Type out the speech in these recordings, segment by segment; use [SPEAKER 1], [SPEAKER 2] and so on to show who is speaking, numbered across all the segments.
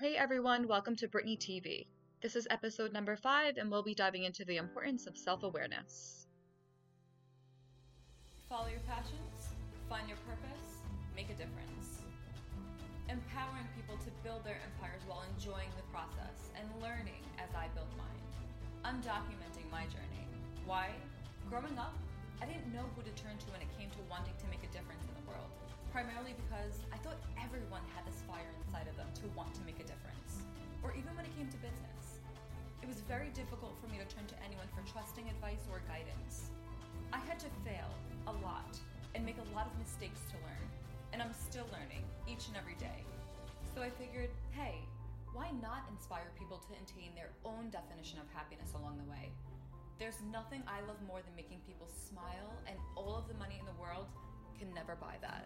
[SPEAKER 1] Hey everyone, welcome to Brittany TV. This is episode number five, and we'll be diving into the importance of self awareness.
[SPEAKER 2] Follow your passions, find your purpose, make a difference. Empowering people to build their empires while enjoying the process and learning as I build mine. I'm documenting my journey. Why? Growing up, I didn't know who to turn to when it came to wanting to make a difference in the world primarily because I thought everyone had this to want to make a difference, or even when it came to business. It was very difficult for me to turn to anyone for trusting advice or guidance. I had to fail a lot and make a lot of mistakes to learn, and I'm still learning each and every day. So I figured, hey, why not inspire people to attain their own definition of happiness along the way? There's nothing I love more than making people smile, and all of the money in the world can never buy that.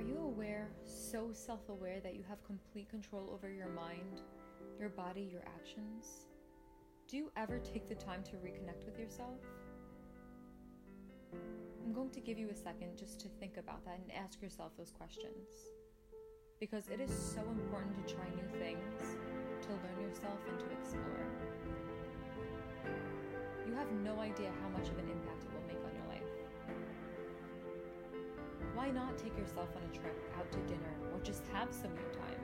[SPEAKER 2] Are you aware, so self aware, that you have complete control over your mind, your body, your actions? Do you ever take the time to reconnect with yourself? I'm going to give you a second just to think about that and ask yourself those questions. Because it is so important to try new things, to learn yourself, and to explore. You have no idea how much of an Why not take yourself on a trip, out to dinner, or just have some you time?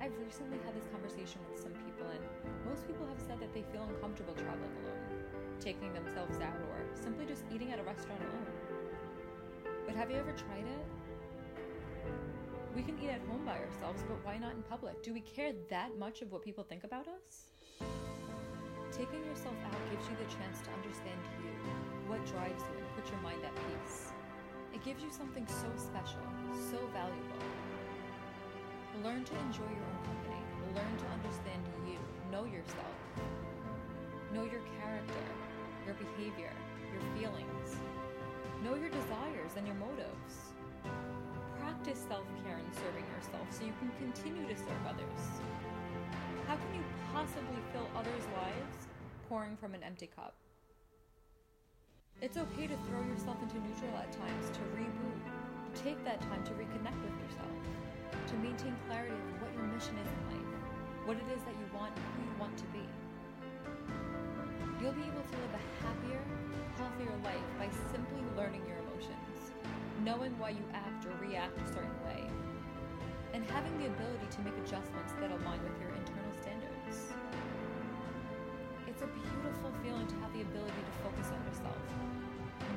[SPEAKER 2] I've recently had this conversation with some people, and most people have said that they feel uncomfortable traveling alone, taking themselves out, or simply just eating at a restaurant alone. But have you ever tried it? We can eat at home by ourselves, but why not in public? Do we care that much of what people think about us? Taking yourself out gives you the chance to understand you, what drives you, and put your mind at peace. It gives you something so special, so valuable. Learn to enjoy your own company. Learn to understand you. Know yourself. Know your character, your behavior, your feelings. Know your desires and your motives. Practice self care and serving yourself so you can continue to serve others. How can you possibly fill others' lives pouring from an empty cup? It's okay to throw yourself into neutral at times, to reboot. Take that time to reconnect with yourself, to maintain clarity of what your mission is in life, what it is that you want, who you want to be. You'll be able to live a happier, healthier life by simply learning your emotions, knowing why you act or react a certain way, and having the ability to make adjustments that align with your internal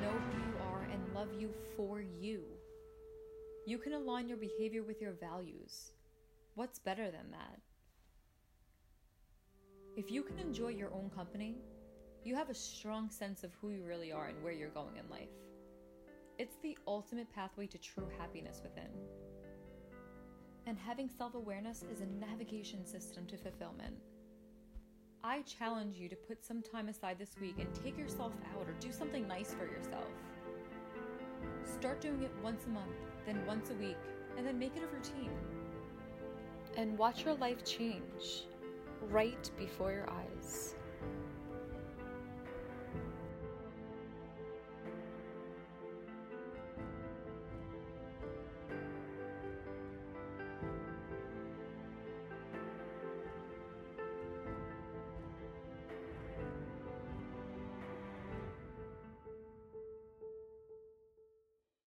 [SPEAKER 2] know who you are, and love you for you. You can align your behavior with your values. What's better than that? If you can enjoy your own company, you have a strong sense of who you really are and where you're going in life. It's the ultimate pathway to true happiness within. And having self awareness is a navigation system to fulfillment. I challenge you to put some time aside this week and take yourself out or do something nice for yourself. Start doing it once a month, then once a week, and then make it a routine. And watch your life change right before your eyes.